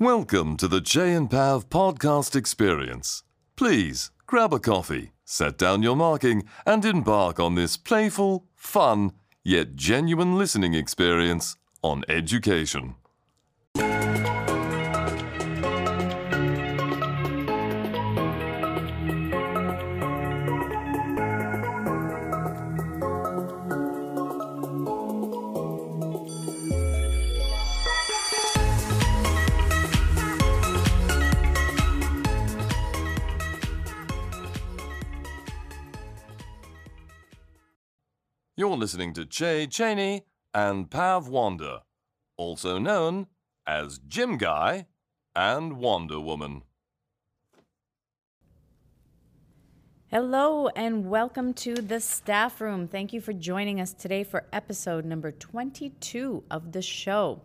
Welcome to the Chey and Pav podcast experience. Please grab a coffee, set down your marking, and embark on this playful, fun, yet genuine listening experience on education. Listening to Chey Cheney and Pav Wander, also known as Gym Guy and Wonder Woman. Hello and welcome to the staff room. Thank you for joining us today for episode number 22 of the show.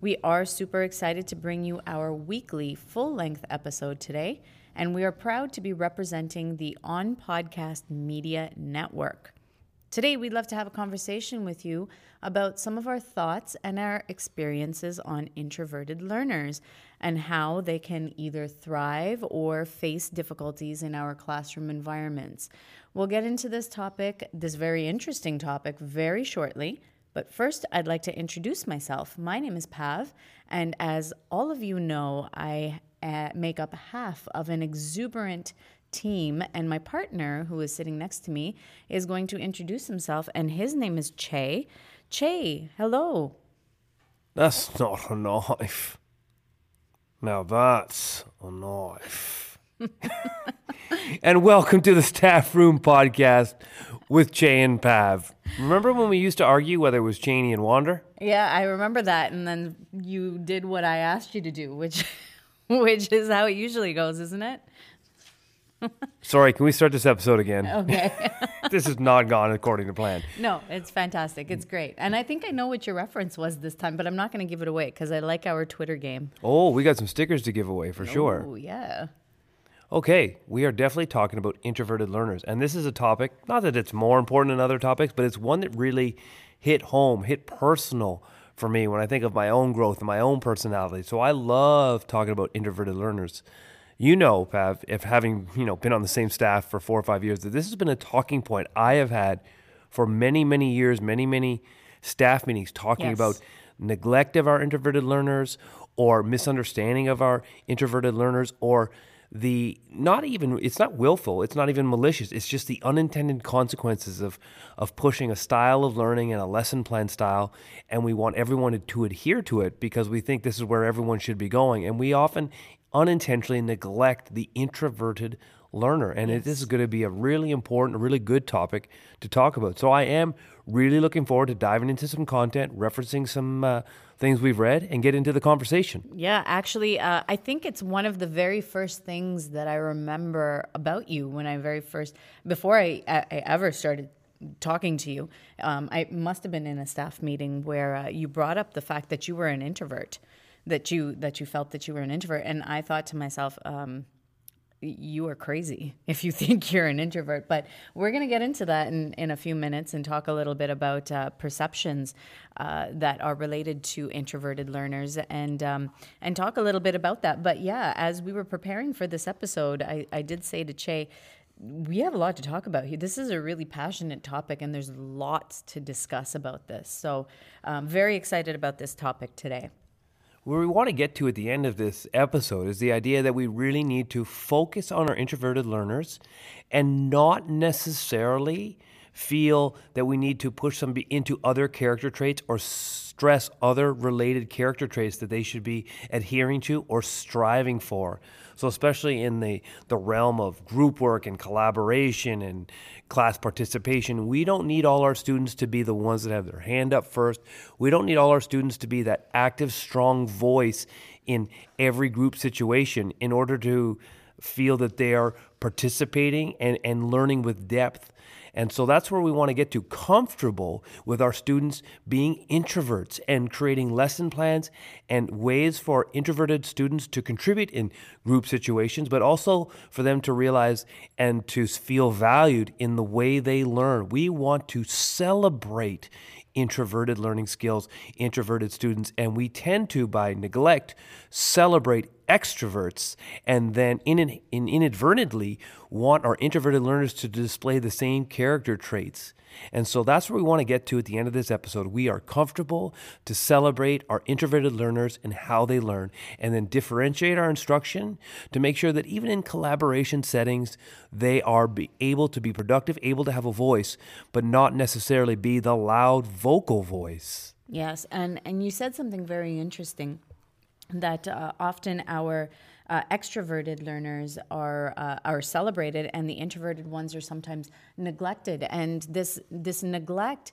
We are super excited to bring you our weekly full length episode today, and we are proud to be representing the On Podcast Media Network. Today, we'd love to have a conversation with you about some of our thoughts and our experiences on introverted learners and how they can either thrive or face difficulties in our classroom environments. We'll get into this topic, this very interesting topic, very shortly. But first, I'd like to introduce myself. My name is Pav, and as all of you know, I uh, make up half of an exuberant team, and my partner, who is sitting next to me, is going to introduce himself, and his name is Chey. Chey, hello. That's not a knife. Now that's a knife. and welcome to the Staff Room Podcast with Chey and Pav. Remember when we used to argue whether it was Cheney and Wander? Yeah, I remember that, and then you did what I asked you to do, which, which is how it usually goes, isn't it? Sorry, can we start this episode again? Okay. this is not gone according to plan. no, it's fantastic. It's great. And I think I know what your reference was this time, but I'm not going to give it away because I like our Twitter game. Oh, we got some stickers to give away for sure. Oh, yeah. Okay, we are definitely talking about introverted learners. And this is a topic, not that it's more important than other topics, but it's one that really hit home, hit personal for me when I think of my own growth and my own personality. So I love talking about introverted learners. You know, Pav, if having, you know, been on the same staff for four or five years, that this has been a talking point I have had for many, many years, many, many staff meetings talking Yes. about neglect of our introverted learners or misunderstanding of our introverted learners or the not even it's not willful it's not even malicious it's just the unintended consequences of of pushing a style of learning and a lesson plan style and we want everyone to, to adhere to it because we think this is where everyone should be going and we often unintentionally neglect the introverted learner. And it, this is going to be a really important really good topic to talk about. So i am really looking forward to diving into some content referencing some uh, things we've read and get into the conversation. Yeah, actually, uh, I think it's one of the very first things that I remember about you when I very first, before I, I, I ever started talking to you. Um, I must have been in a staff meeting where uh, you brought up the fact that you were an introvert, that you that you felt that you were an introvert, and I thought to myself. Um, you are crazy if you think you're an introvert. But we're going to get into that in, in a few minutes and talk a little bit about uh, perceptions uh, that are related to introverted learners and um, and talk a little bit about that. But yeah, as we were preparing for this episode, I, I did say to Che, we have a lot to talk about here. This is a really passionate topic, and there's lots to discuss about this. So, um, very excited about this topic today. Where we want to get to at the end of this episode is the idea that we really need to focus on our introverted learners and not necessarily feel that we need to push them into other character traits or stress other related character traits that they should be adhering to or striving for. So especially in the, the realm of group work and collaboration and class participation, we don't need all our students to be the ones that have their hand up first. We don't need all our students to be that active, strong voice in every group situation in order to feel that they are participating and, and learning with depth. And so that's where we want to get to comfortable with our students being introverts and creating lesson plans and ways for introverted students to contribute in group situations, but also for them to realize and to feel valued in the way they learn. We want to celebrate introverted learning skills, introverted students, and we tend to, by neglect, celebrate extroverts and then in, in, inadvertently want our introverted learners to display the same character traits. And so that's where we want to get to at the end of this episode. We are comfortable to celebrate our introverted learners and how they learn, and then differentiate our instruction to make sure that even in collaboration settings, they are able to be productive, able to have a voice, but not necessarily be the loud vocal voice. Yes, and, and you said something very interesting that uh, often our uh, extroverted learners are uh, are celebrated, and the introverted ones are sometimes neglected. And this this neglect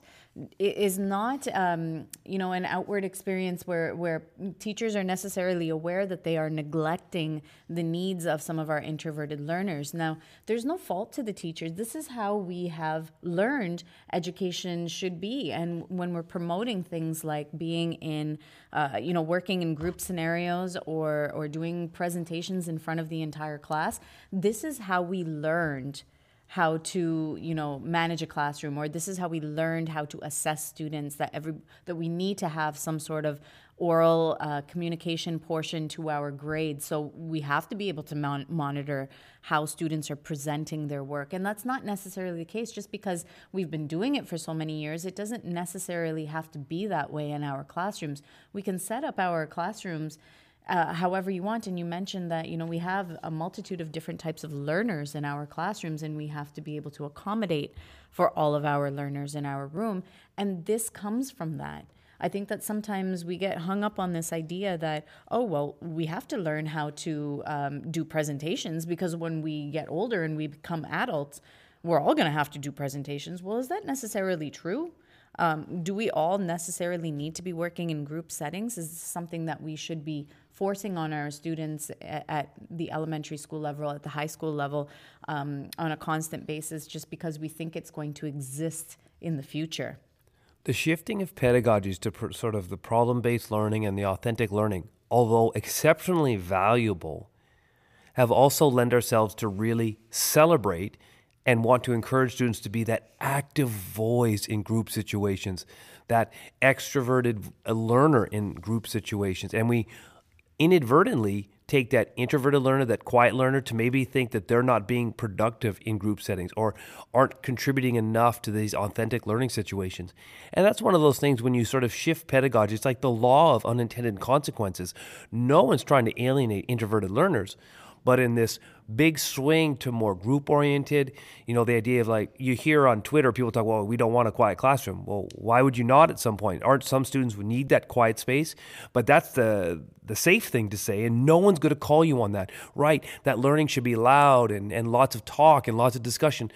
is not um, you know an outward experience where where teachers are necessarily aware that they are neglecting the needs of some of our introverted learners. Now, there's no fault to the teachers. This is how we have learned education should be, and when we're promoting things like being in uh, you know working in group scenarios or or doing presentations in front of the entire class, this is how we learned how to you know manage a classroom or this is how we learned how to assess students that every that we need to have some sort of oral uh, communication portion to our grades. So we have to be able to mon- monitor how students are presenting their work. And that's not necessarily the case just because we've been doing it for so many years. It doesn't necessarily have to be that way in our classrooms. We can set up our classrooms uh, however you want. And you mentioned that you know we have a multitude of different types of learners in our classrooms, and we have to be able to accommodate for all of our learners in our room. And this comes from that. I think that sometimes we get hung up on this idea that, oh, well, we have to learn how to um, do presentations because when we get older and we become adults, we're all going to have to do presentations. Well, is that necessarily true? Um, do we all necessarily need to be working in group settings? Is this something that we should be forcing on our students at, at the elementary school level, at the high school level, um, on a constant basis, just because we think it's going to exist in the future. The shifting of pedagogies to pr- sort of the problem based learning and the authentic learning, although exceptionally valuable, have also lent ourselves to really celebrate and want to encourage students to be that active voice in group situations, that extroverted learner in group situations. And we inadvertently take that introverted learner, that quiet learner, to maybe think that they're not being productive in group settings or aren't contributing enough to these authentic learning situations. And that's one of those things when you sort of shift pedagogy, it's like the law of unintended consequences. No one's trying to alienate introverted learners. But in this big swing to more group oriented, you know, the idea of like you hear on Twitter people talk, well, we don't want a quiet classroom. Well, why would you not at some point? Aren't some students who need that quiet space? But that's the the safe thing to say, and no one's going to call you on that. Right? That learning should be loud and, and lots of talk and lots of discussion.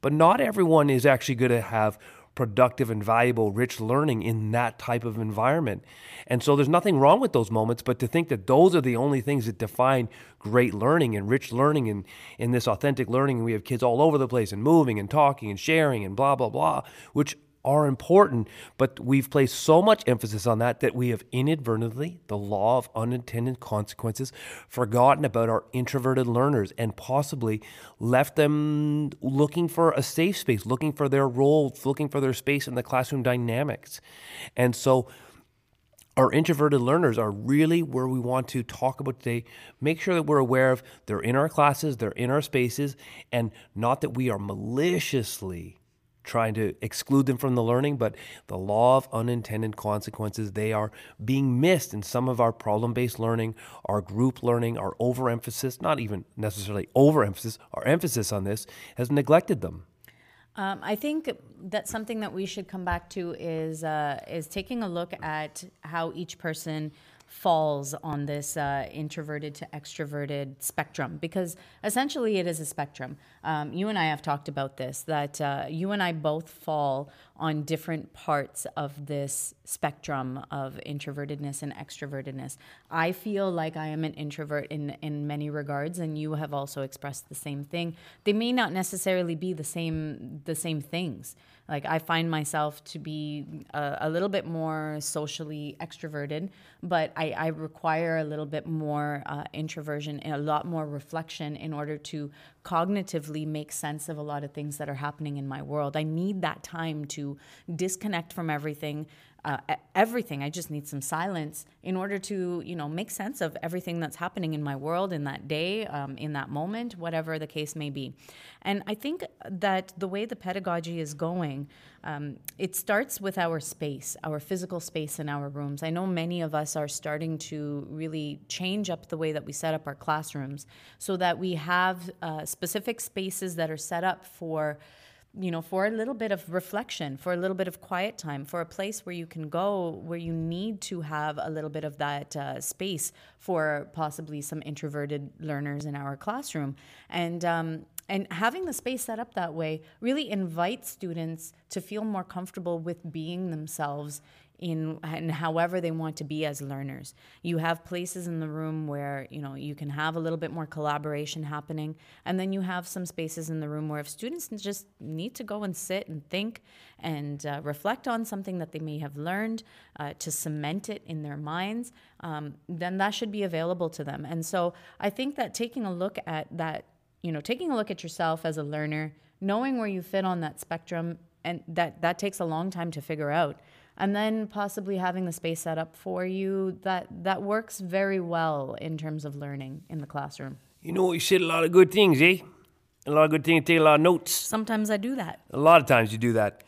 But not everyone is actually going to have productive and valuable, rich learning in that type of environment. And so there's nothing wrong with those moments, but to think that those are the only things that define great learning and rich learning and in this authentic learning, and we have kids all over the place and moving and talking and sharing and blah, blah, blah, which are important, but we've placed so much emphasis on that that we have inadvertently, the law of unintended consequences, forgotten about our introverted learners and possibly left them looking for a safe space, looking for their role, looking for their space in the classroom dynamics. And so, our introverted learners are really where we want to talk about today. Make sure that we're aware of they're in our classes, they're in our spaces, and not that we are maliciously trying to exclude them from the learning, but the law of unintended consequences, they are being missed in some of our problem based learning, our group learning, our overemphasis, not even necessarily overemphasis, our emphasis on this has neglected them. Um, I think that something that we should come back to is uh, is taking a look at how each person falls on this uh, introverted to extroverted spectrum because essentially it is a spectrum. Um, you and I have talked about this that uh, you and I both fall on different parts of this spectrum of introvertedness and extrovertedness. I feel like I am an introvert in in many regards, and you have also expressed the same thing. They may not necessarily be the same the same things. Like I find myself to be a, a little bit more socially extroverted, but I, I require a little bit more uh, introversion and a lot more reflection in order to cognitively make sense of a lot of things that are happening in my world. I need that time to disconnect from everything, uh, everything. I just need some silence in order to, you know, make sense of everything that's happening in my world in that day, um, in that moment, whatever the case may be. And I think that the way the pedagogy is going, um, it starts with our space, our physical space in our rooms. I know many of us are starting to really change up the way that we set up our classrooms so that we have uh, specific spaces that are set up for you know, for a little bit of reflection, for a little bit of quiet time, for a place where you can go where you need to have a little bit of that uh, space for possibly some introverted learners in our classroom. And, um, and having the space set up that way really invites students to feel more comfortable with being themselves in and however they want to be as learners. You have places in the room where, you know, you can have a little bit more collaboration happening and then you have some spaces in the room where if students just need to go and sit and think and uh, reflect on something that they may have learned uh, to cement it in their minds, um, then that should be available to them. And so I think that taking a look at that, you know, taking a look at yourself as a learner, knowing where you fit on that spectrum and that that takes a long time to figure out and then possibly having the space set up for you that that works very well in terms of learning in the classroom. You know, you said a lot of good things, eh? A lot of good things. Take a lot of notes. Sometimes I do that. A lot of times you do that.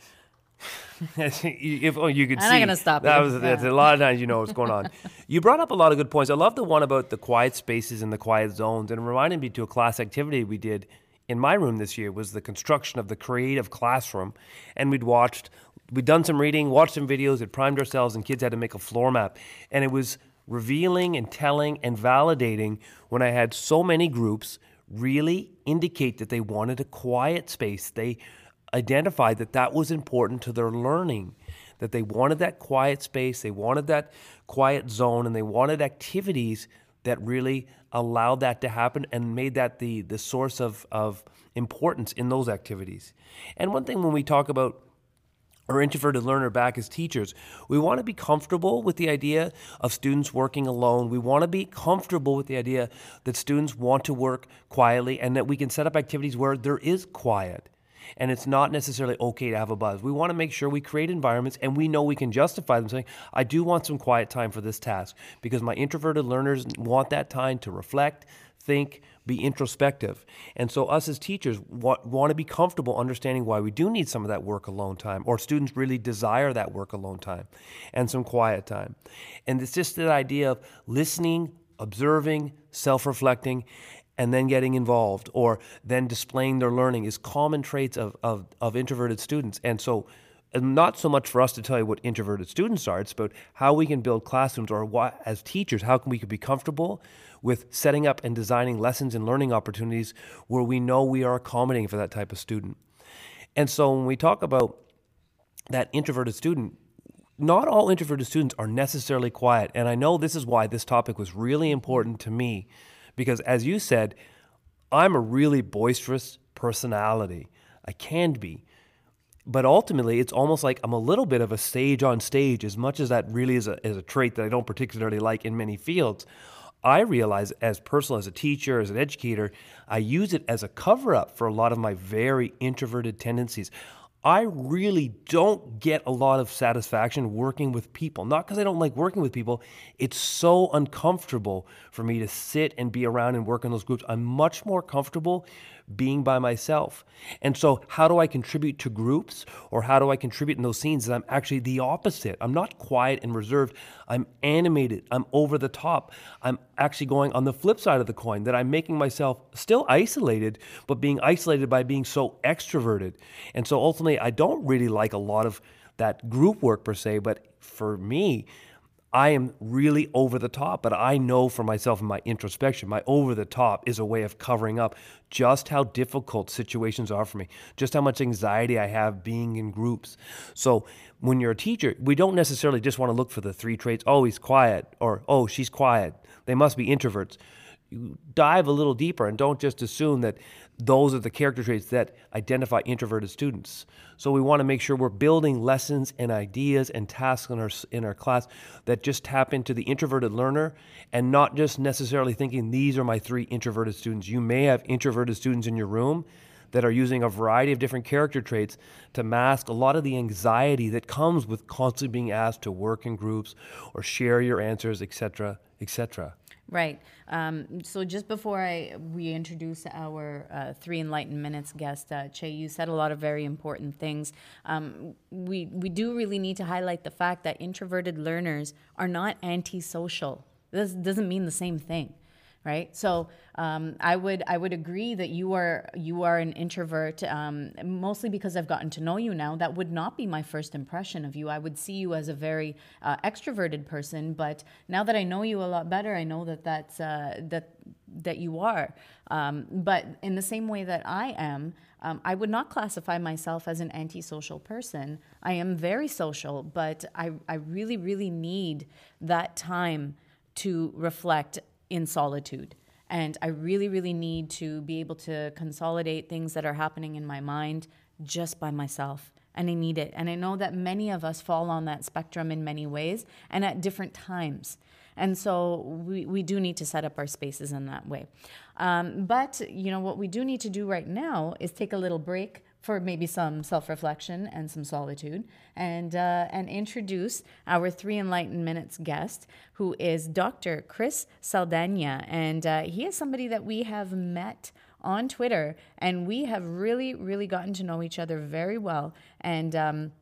if oh, you could I'm see, not gonna stop that you. was that's a lot of times you know what's going on. you brought up a lot of good points. I love the one about the quiet spaces and the quiet zones, and it reminded me to a class activity we did in my room this year was the construction of the creative classroom, and we'd watched, we'd done some reading, watched some videos, had primed ourselves, and kids had to make a floor map, and it was revealing and telling and validating when I had so many groups really indicate that they wanted a quiet space. They identified that that was important to their learning, that they wanted that quiet space, they wanted that quiet zone, and they wanted activities that really allowed that to happen and made that the, the source of, of importance in those activities. And one thing when we talk about our introverted learner back as teachers. We want to be comfortable with the idea of students working alone. We want to be comfortable with the idea that students want to work quietly and that we can set up activities where there is quiet. And it's not necessarily okay to have a buzz. We want to make sure we create environments and we know we can justify them saying, I do want some quiet time for this task because my introverted learners want that time to reflect, think, be introspective. And so, us as teachers want, want to be comfortable understanding why we do need some of that work alone time, or students really desire that work alone time and some quiet time. And it's just that idea of listening, observing, self reflecting, and then getting involved or then displaying their learning is common traits of, of, of introverted students. And so, and not so much for us to tell you what introverted students are, it's about how we can build classrooms or what, as teachers, how can we be comfortable with setting up and designing lessons and learning opportunities where we know we are accommodating for that type of student. And so when we talk about that introverted student, not all introverted students are necessarily quiet. And I know this is why this topic was really important to me because, as you said, I'm a really boisterous personality. I can be. But ultimately, it's almost like I'm a little bit of a stage on stage, as much as that really is a, is a trait that I don't particularly like in many fields. I realize, as personal as a teacher, as an educator, I use it as a cover up for a lot of my very introverted tendencies. I really don't get a lot of satisfaction working with people. Not because I don't like working with people, it's so uncomfortable for me to sit and be around and work in those groups. I'm much more comfortable being by myself. And so, how do I contribute to groups or how do I contribute in those scenes that I'm actually the opposite? I'm not quiet and reserved. I'm animated. I'm over the top. I'm actually going on the flip side of the coin that I'm making myself still isolated, but being isolated by being so extroverted. And so, ultimately, I don't really like a lot of that group work per se, but for me, I am really over the top, but I know for myself in my introspection, my over the top is a way of covering up just how difficult situations are for me, just how much anxiety I have being in groups. So when you're a teacher, we don't necessarily just want to look for the three traits oh, he's quiet, or oh, she's quiet. They must be introverts. you dive a little deeper and don't just assume that those are the character traits that identify introverted students. So we want to make sure we're building lessons and ideas and tasks in our in our class that just tap into the introverted learner and not just necessarily thinking these are my three introverted students. You may have introverted students in your room that are using a variety of different character traits to mask a lot of the anxiety that comes with constantly being asked to work in groups or share your answers, etc., etc. Right. Um, so just before I we introduce our uh, three enlightened minutes guest, uh, Chey, you said a lot of very important things. Um, we we do really need to highlight the fact that introverted learners are not antisocial. This doesn't mean the same thing right? So um, I would I would agree that you are you are an introvert, um, mostly because I've gotten to know you now. That would not be my first impression of you. I would see you as a very uh, extroverted person, but now that I know you a lot better, I know that that's uh, that that you are. Um, but in the same way that I am. Um, I would not classify myself as an antisocial person. I am very social, but I, I really, really need that time to reflect in solitude. And I really, really need to be able to consolidate things that are happening in my mind just by myself. And I need it. And I know that many of us fall on that spectrum in many ways and at different times. And so we, we do need to set up our spaces in that way. Um, but, you know, what we do need to do right now is take a little break for maybe some self-reflection and some solitude and uh, and introduce our three enlightened minutes guest who is dr chris saldana. And uh, he is somebody that we have met on twitter and we have really really gotten to know each other very well. And um,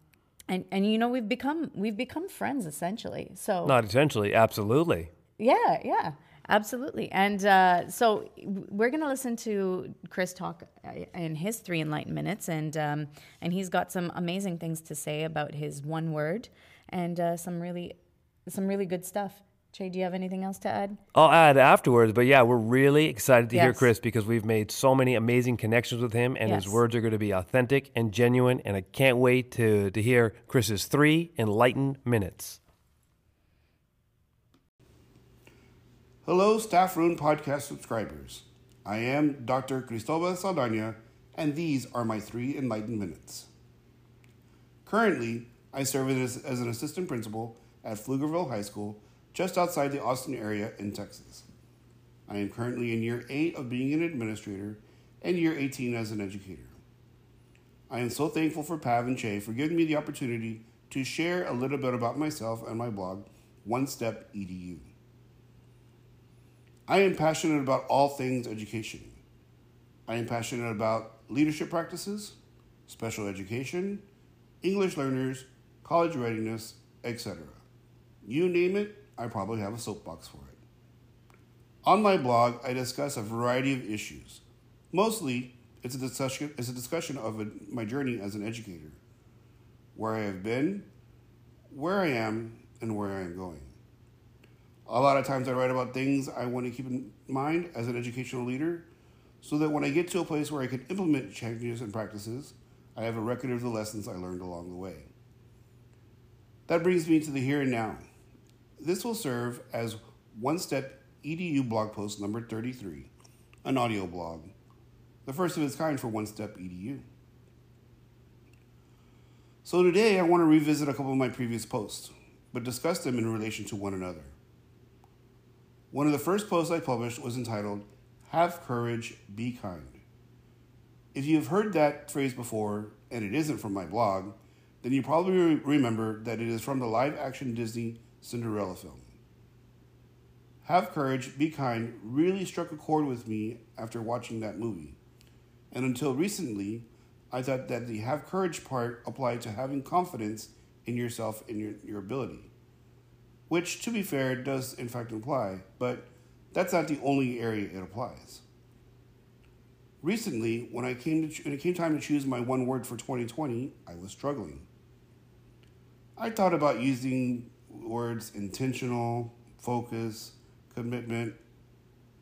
and and you know we've become we've become friends essentially. So not essentially absolutely. Yeah yeah Absolutely. And uh, so we're going to listen to Chris talk uh, in his three enlightened minutes, and um, and he's got some amazing things to say about his one word and uh, some really some really good stuff. Chey, do you have anything else to add? I'll add afterwards, but yeah, we're really excited to yes. hear Chris because we've made so many amazing connections with him, and yes. his words are going to be authentic and genuine. And I can't wait to to hear Chris's three enlightened minutes. Hello, Staff Room Podcast subscribers. I am Dr. Cristobal Saldana, and these are my three enlightened minutes. Currently, I serve as, as an assistant principal at Pflugerville High School, just outside the Austin area in Texas. I am currently in year 8 of being an administrator and year 18 as an educator. I am so thankful for Pav and Che for giving me the opportunity to share a little bit about myself and my blog, One Step EDU. I am passionate about all things education. I am passionate about leadership practices, special education, English learners, college readiness, etc. You name it, I probably have a soapbox for it. On my blog, I discuss a variety of issues. Mostly, it's a discussion, it's a discussion of a, my journey as an educator, where I have been, where I am, and where I am going. A lot of times I write about things I want to keep in mind as an educational leader so that when I get to a place where I can implement changes and practices, I have a record of the lessons I learned along the way. That brings me to the here and now. This will serve as One Step EDU blog post number 33, an audio blog, the first of its kind for One Step EDU. So today I want to revisit a couple of my previous posts, but discuss them in relation to one another. One of the first posts I published was entitled, Have Courage, Be Kind. If you've heard that phrase before, and it isn't from my blog, then you probably remember that it is from the live action Disney Cinderella film. Have Courage, Be Kind really struck a chord with me after watching that movie. And until recently, I thought that the have courage part applied to having confidence in yourself and your, your ability which, to be fair, does in fact imply, but that's not the only area it applies. Recently, when I came to when it came time to choose my one word for 2020, I was struggling. I thought about using words intentional, focus, commitment,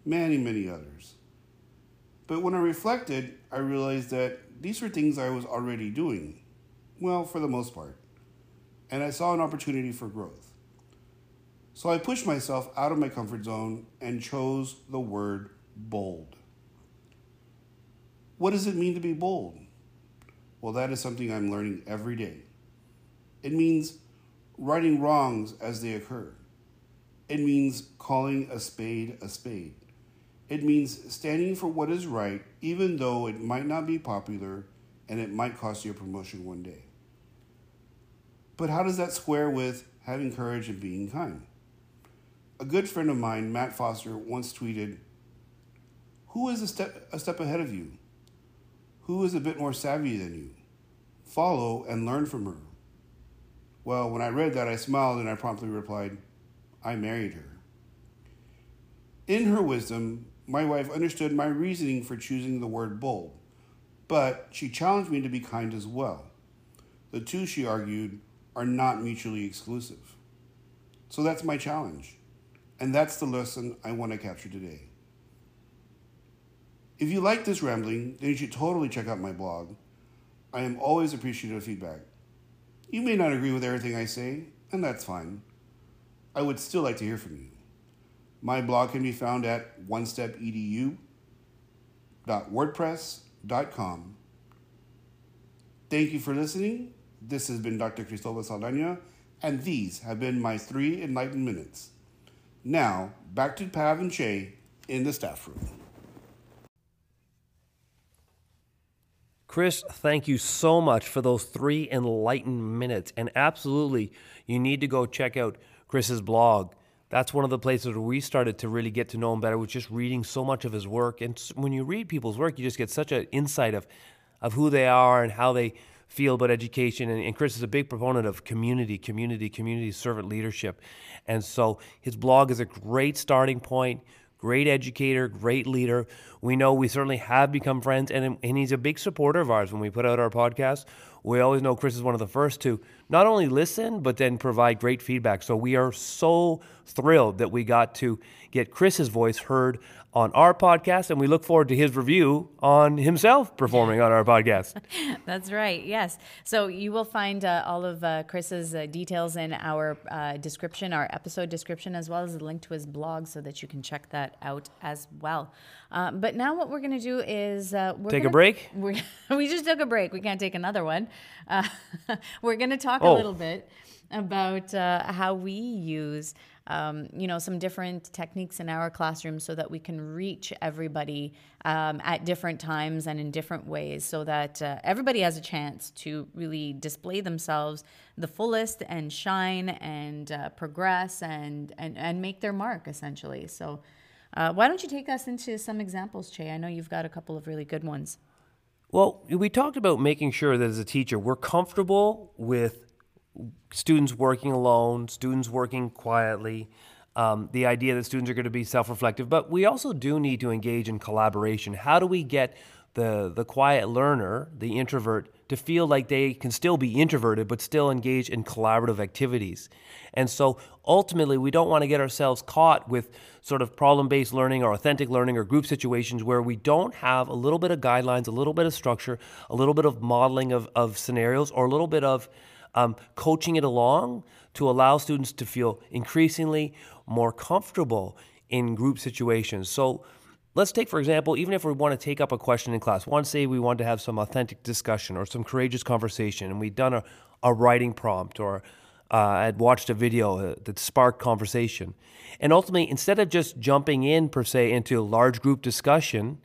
many, many others. But when I reflected, I realized that these were things I was already doing, well, for the most part, and I saw an opportunity for growth. So I pushed myself out of my comfort zone and chose the word bold. What does it mean to be bold? Well, that is something I'm learning every day. It means righting wrongs as they occur. It means calling a spade a spade. It means standing for what is right, even though it might not be popular and it might cost you a promotion one day. But how does that square with having courage and being kind? A good friend of mine, Matt Foster, once tweeted Who is a step, a step ahead of you? Who is a bit more savvy than you? Follow and learn from her. Well, when I read that, I smiled and I promptly replied, I married her. In her wisdom, my wife understood my reasoning for choosing the word bold, but she challenged me to be kind as well. The two, she argued, are not mutually exclusive. So that's my challenge, and that's the lesson I want to capture today. If you like this rambling, then you should totally check out my blog. I am always appreciative of feedback. You may not agree with everything I say, and that's fine. I would still like to hear from you. My blog can be found at onestepedu.wordpress.com. Thank you for listening. This has been Dr. Cristobal Saldana, and these have been my three enlightened minutes. Now, back to Pav and Chey in the staff room. Chris, thank you so much for those three enlightened minutes. And absolutely, you need to go check out Chris's blog. That's one of the places where we started to really get to know him better, was just reading so much of his work. And when you read people's work, you just get such an insight of, of who they are and how they feel about education. And, and Chris is a big proponent of community, community, community servant leadership. And so his blog is a great starting point great educator, great leader. We know we certainly have become friends, and, and he's a big supporter of ours when we put out our podcast. We always know Chris is one of the first to not only listen, but then provide great feedback. So we are so thrilled that we got to get Chris's voice heard on our podcast, and we look forward to his review on himself performing on our podcast. That's right. Yes. So you will find uh, all of uh, Chris's uh, details in our uh, description, our episode description, as well as a link to his blog, so that you can check that out as well. Uh, but now, what we're going to do is uh, we're take gonna, a break. we just took a break. We can't take another one. we're going to talk Oh. a little bit about how we use um, you know, some different techniques in our classroom so that we can reach everybody um, at different times and in different ways so that uh, everybody has a chance to really display themselves the fullest and shine and uh, progress and, and, and make their mark essentially. So, uh, why don't you take us into some examples, Chey? I know you've got a couple of really good ones. Well, we talked about making sure that as a teacher, we're comfortable with students working alone, students working quietly, um, the idea that students are going to be self reflective, but we also do need to engage in collaboration. How do we get the, the quiet learner, the introvert, to feel like they can still be introverted but still engage in collaborative activities? And so ultimately, we don't want to get ourselves caught with sort of problem based learning or authentic learning or group situations where we don't have a little bit of guidelines, a little bit of structure, a little bit of modeling of, of scenarios, or a little bit of um, coaching it along to allow students to feel increasingly more comfortable in group situations. So let's take, for example, even if we want to take up a question in class, one say we want to have some authentic discussion or some courageous conversation, and we've done a, a writing prompt or uh, I'd watched a video uh, that sparked conversation. And ultimately, instead of just jumping in per se into a large group discussion,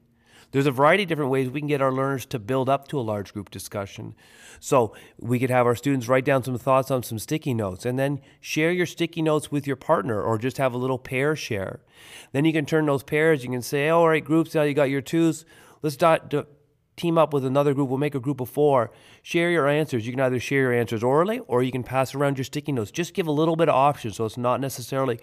there's a variety of different ways we can get our learners to build up to a large group discussion. So we could have our students write down some thoughts on some sticky notes and then share your sticky notes with your partner or just have a little pair share. Then you can turn those pairs, you can say, all right, groups, now you got your twos. Let's dot, do, team up with another group. We'll make a group of four. Share your answers. You can either share your answers orally or you can pass around your sticky notes. Just give a little bit of options so it's not necessarily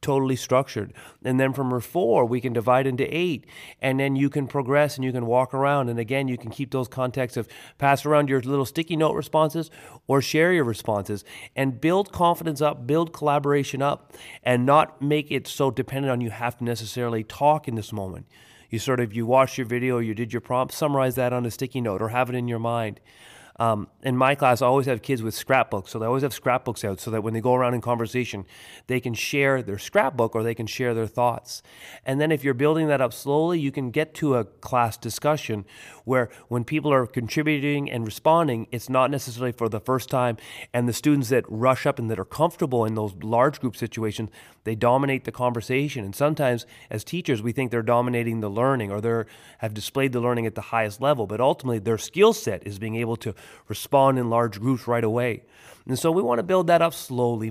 totally structured. And then from four, we can divide into eight. And then you can progress and you can walk around. And again, you can keep those contexts of pass around your little sticky note responses or share your responses and build confidence up, build collaboration up, and not make it so dependent on you have to necessarily talk in this moment. You sort of you watch your video, you did your prompt, summarize that on a sticky note or have it in your mind. Um, in my class, I always have kids with scrapbooks, so they always have scrapbooks out so that when they go around in conversation, they can share their scrapbook or they can share their thoughts. And then if you're building that up slowly, you can get to a class discussion where when people are contributing and responding, it's not necessarily for the first time. And the students that rush up and that are comfortable in those large group situations, they dominate the conversation. And sometimes as teachers, we think they're dominating the learning or they have displayed the learning at the highest level, but ultimately their skill set is being able to respond in large groups right away. And so we want to build that up slowly,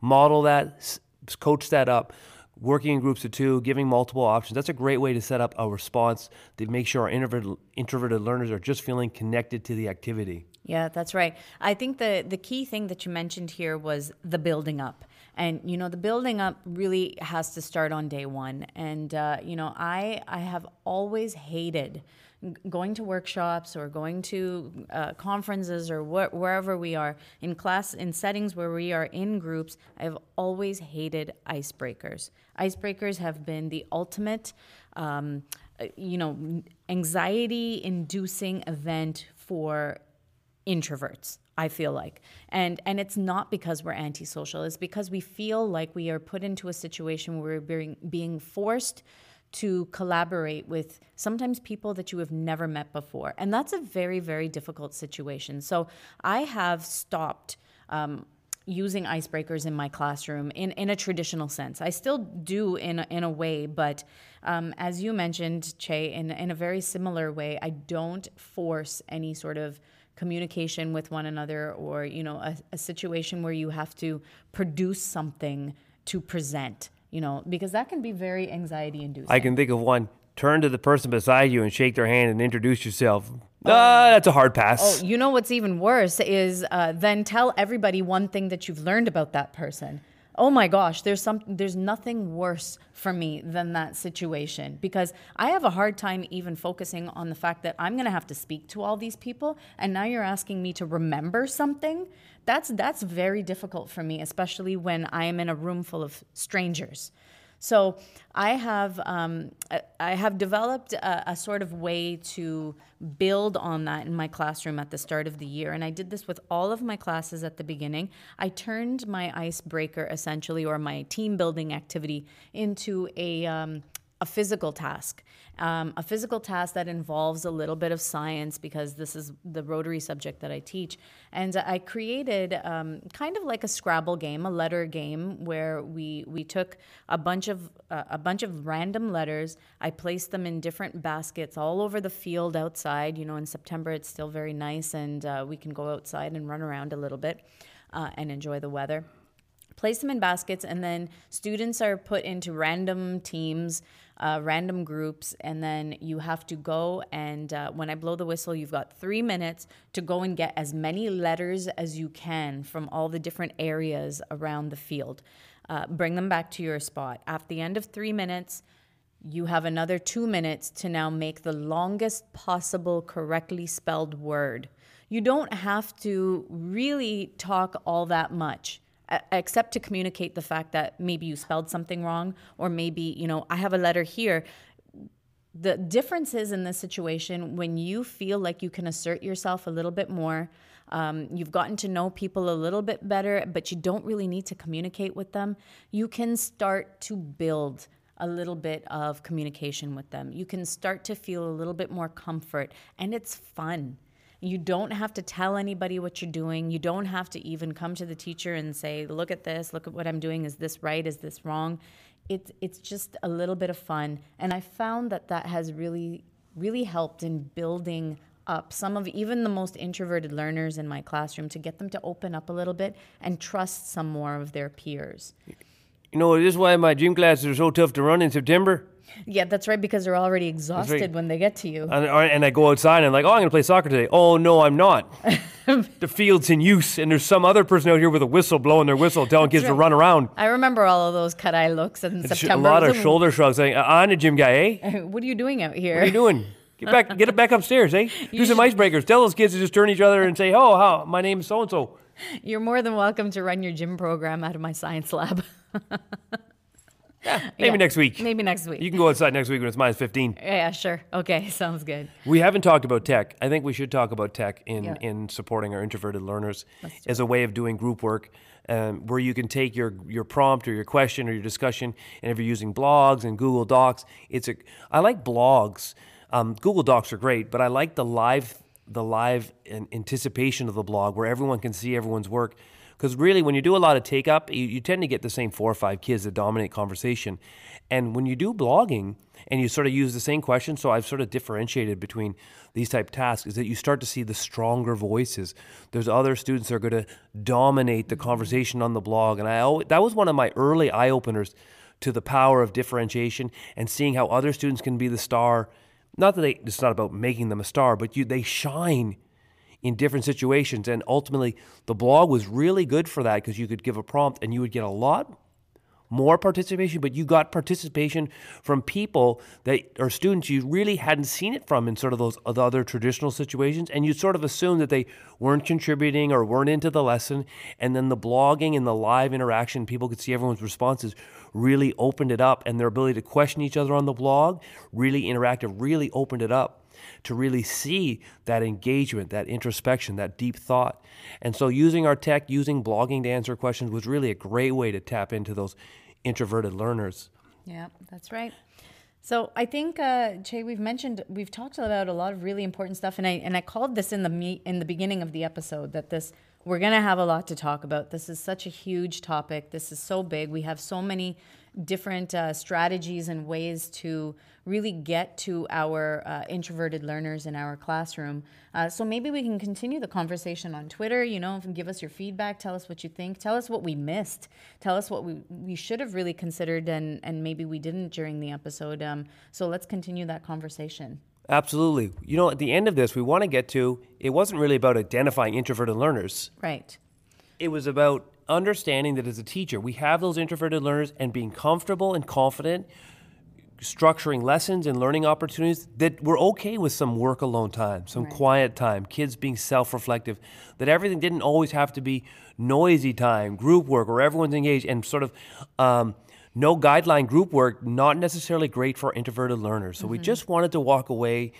model that, coach that up working in groups of two, giving multiple options. That's a great way to set up a response to make sure our introverted, introverted learners are just feeling connected to the activity. Yeah, that's right. I think the the key thing that you mentioned here was the building up. And you know, the building up really has to start on day one. And uh, you know, I I have always hated going to workshops or going to uh, conferences or wh- wherever we are in class in settings where we are in groups i've always hated icebreakers. Icebreakers have been the ultimate um, uh, you know anxiety inducing event for introverts i feel like. And and it's not because we're antisocial it's because we feel like we are put into a situation where we're being, being forced to collaborate with sometimes people that you have never met before. And that's a very, very difficult situation. So I have stopped. Um, using icebreakers in my classroom in, in a traditional sense. I still do in a, in a way, but um, as you mentioned, Chey, in, in a very similar way, I don't force any sort of communication with one another or, you know, a, a situation where you have to produce something to present you know, because that can be very anxiety inducing. I can think of one. Turn to the person beside you and shake their hand and introduce yourself. Oh. Uh, that's a hard pass. Oh, you know what's even worse is uh, then tell everybody one thing that you've learned about that person oh my gosh, there's some there's nothing worse for me than that situation because I have a hard time even focusing on the fact that I'm going to have to speak to all these people and now you're asking me to remember something. That's that's very difficult for me, especially when I am in a room full of strangers. So I have um, I have developed a, a, sort of way to build on that in my classroom at the start of the year, and I did this with all of my classes at the beginning. I turned my icebreaker essentially, or my team building activity, into a um, a physical task, um, a physical task that involves a little bit of science because this is the Rotary subject that I teach. And I created um, kind of like a Scrabble game, a letter game, where we we took a bunch of uh, a bunch of random letters. I placed them in different baskets all over the field outside. You know, in September it's still very nice, and uh, we can go outside and run around a little bit uh, and enjoy the weather place them in baskets, and then students are put into random teams, uh, random groups, and then you have to go and uh, when I blow the whistle, you've got three minutes to go and get as many letters as you can from all the different areas around the field. Uh, bring them back to your spot. At the end of three minutes, you have another two minutes to now make the longest possible correctly spelled word. You don't have to really talk all that much except to communicate the fact that maybe you spelled something wrong or maybe you know i have a letter here. The difference is in this situation when you feel like you can assert yourself a little bit more um, you've gotten to know people a little bit better but you don't really need to communicate with them you can start to build a little bit of communication with them. You can start to feel a little bit more comfort and it's fun you don't have to tell anybody what you're doing. You don't have to even come to the teacher and say, "Look at this. Look at what I'm doing. Is this right? Is this wrong?" It's it's just a little bit of fun, and I found that that has really really helped in building up some of even the most introverted learners in my classroom to get them to open up a little bit and trust some more of their peers. You know, this is why my gym classes are so tough to run in September. Yeah, that's right, because they're already exhausted right. when they get to you. And, and I go outside and I'm like, oh, I'm going to play soccer today. Oh, no, I'm not. the field's in use, and there's some other person out here with a whistle blowing their whistle telling kids right. to run around. I remember all of those cut eye looks in it's September. A lot of shoulder shrugs saying, I'm a gym guy, eh? what are you doing out here? What are you doing? Get back, get it back upstairs, eh? Do some icebreakers. Tell those kids to just turn each other and say, "Oh, how my name is so and so." You're more than welcome to run your gym program out of my science lab. maybe Yeah. next week. Maybe next week. You can go outside next week when it's minus 15. yeah, sure. Okay, sounds good. We haven't talked about tech. I think we should talk about tech in, Yeah. in supporting our introverted learners as a way of doing group work um, where you can take your, your prompt or your question or your discussion, and if you're using blogs and Google Docs, it's a. I like blogs. Um, Google Docs are great, but I like the live the live anticipation of the blog where everyone can see everyone's work. Because really, when you do a lot of take up, you, you tend to get the same four or five kids that dominate conversation. And when you do blogging and you sort of use the same questions, so I've sort of differentiated between these type tasks, is that you start to see the stronger voices. There's other students that are going to dominate the conversation on the blog. And I always, that was one of my early eye openers to the power of differentiation and seeing how other students can be the star. Not that they, it's not about making them a star, but you, they shine in different situations. And ultimately, the blog was really good for that because you could give a prompt and you would get a lot more participation, but you got participation from people that are students you really hadn't seen it from in sort of those uh, other traditional situations, and you sort of assumed that they weren't contributing or weren't into the lesson, and then the blogging and the live interaction, people could see everyone's responses, really opened it up, and their ability to question each other on the blog, really interactive, really opened it up to really see that engagement, that introspection, that deep thought. And so using our tech, using blogging to answer questions was really a great way to tap into those introverted learners. Yeah, that's right. So I think, uh, Chey, we've mentioned, we've talked about a lot of really important stuff, and I and I called this in the me in the beginning of the episode that this we're gonna have a lot to talk about. This is such a huge topic. This is so big. We have so many different uh, strategies and ways to really get to our uh, introverted learners in our classroom. Uh, so maybe we can continue the conversation on Twitter. You know, give us your feedback. Tell us what you think. Tell us what we missed. Tell us what we we should have really considered and and maybe we didn't during the episode. Um, so let's continue that conversation. Absolutely. You know, at the end of this, we want to get to it wasn't really about identifying introverted learners. Right. It was about understanding that as a teacher, we have those introverted learners and being comfortable and confident structuring lessons and learning opportunities that we're okay with some work alone time, some quiet time, kids being self reflective, that everything didn't always have to be noisy time, group work, where everyone's engaged, and sort of um, no guideline group work, not necessarily great for introverted learners. So we just wanted to walk away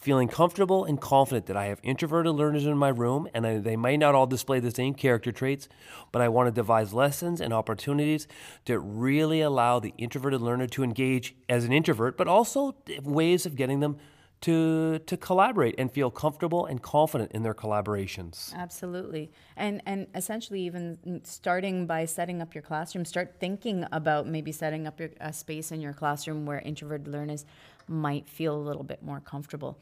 feeling comfortable and confident that I have introverted learners in my room and I, they may not all display the same character traits, but I want to devise lessons and opportunities that really allow the introverted learner to engage as an introvert, but also ways of getting them to to collaborate and feel comfortable and confident in their collaborations. Absolutely. And and essentially even starting by setting up your classroom, start thinking about maybe setting up your, a space in your classroom where introverted learners might feel a little bit more comfortable.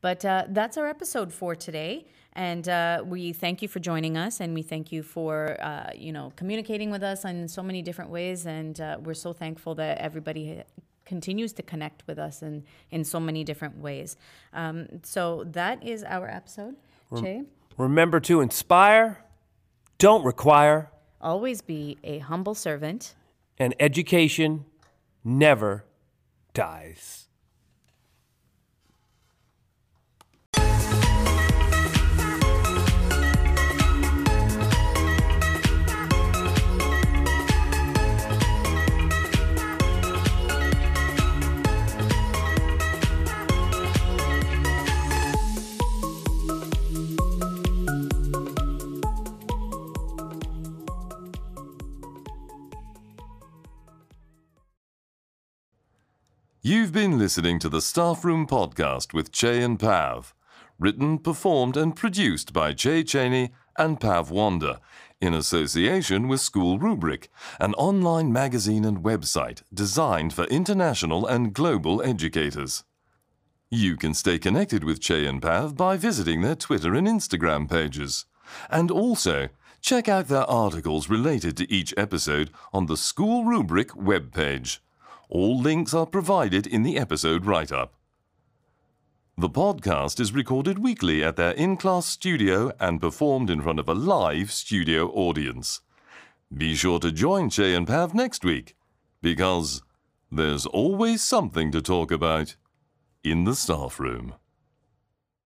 But uh, that's our episode for today, and uh, we thank you for joining us, and we thank you for uh, you know communicating with us in so many different ways, and uh, we're so thankful that everybody continues to connect with us in in so many different ways. Um, so that is our episode. Chey, Remember to inspire, don't require, always be a humble servant. and education never dies. You've been listening to the Staff Room Podcast with Chey and Pav. Written, performed, and produced by Chey Cheney and Pav Wander, in association with School Rubric, an online magazine and website designed for international and global educators. You can stay connected with Chey and Pav by visiting their Twitter and Instagram pages. And also, check out their articles related to each episode on the School Rubric webpage. All links are provided in the episode write up. The podcast is recorded weekly at their in class studio and performed in front of a live studio audience. Be sure to join Chey and Pav next week because there's always something to talk about in the staff room.